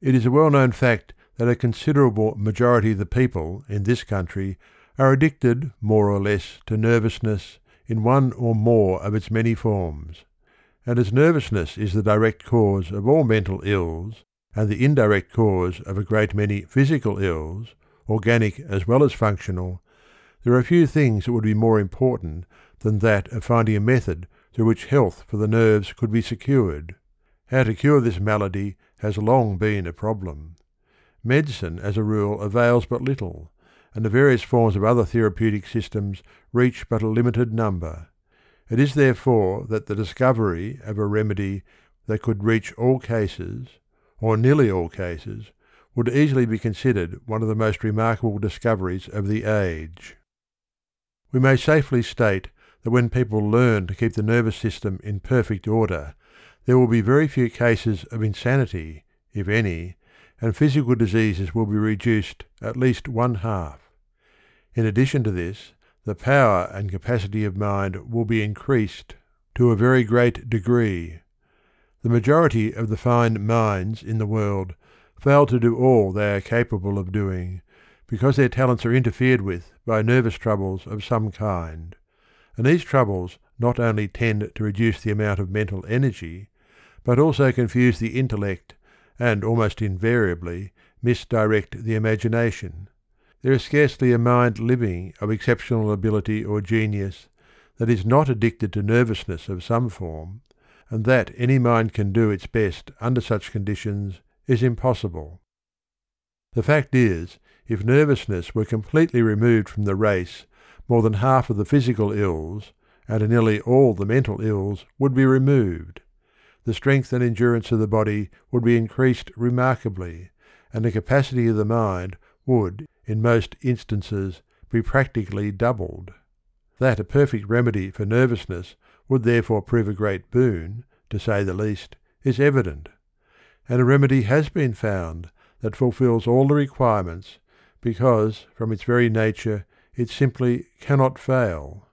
It is a well known fact that a considerable majority of the people in this country are addicted more or less to nervousness in one or more of its many forms; and as nervousness is the direct cause of all mental ills, and the indirect cause of a great many physical ills, organic as well as functional, there are few things that would be more important than that of finding a method through which health for the nerves could be secured. How to cure this malady has long been a problem. Medicine as a rule avails but little, and the various forms of other therapeutic systems reach but a limited number. It is therefore that the discovery of a remedy that could reach all cases, or nearly all cases, would easily be considered one of the most remarkable discoveries of the age. We may safely state that when people learn to keep the nervous system in perfect order, there will be very few cases of insanity, if any, and physical diseases will be reduced at least one half. In addition to this, the power and capacity of mind will be increased to a very great degree. The majority of the fine minds in the world fail to do all they are capable of doing, because their talents are interfered with by nervous troubles of some kind; and these troubles not only tend to reduce the amount of mental energy, but also confuse the intellect and almost invariably misdirect the imagination. There is scarcely a mind living of exceptional ability or genius that is not addicted to nervousness of some form, and that any mind can do its best under such conditions is impossible. The fact is, if nervousness were completely removed from the race, more than half of the physical ills, and nearly all the mental ills, would be removed. The strength and endurance of the body would be increased remarkably, and the capacity of the mind would in most instances be practically doubled. That a perfect remedy for nervousness would therefore prove a great boon, to say the least, is evident. And a remedy has been found that fulfils all the requirements, because from its very nature it simply cannot fail.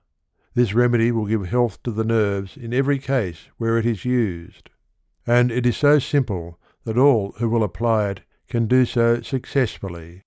This remedy will give health to the nerves in every case where it is used. And it is so simple that all who will apply it can do so successfully.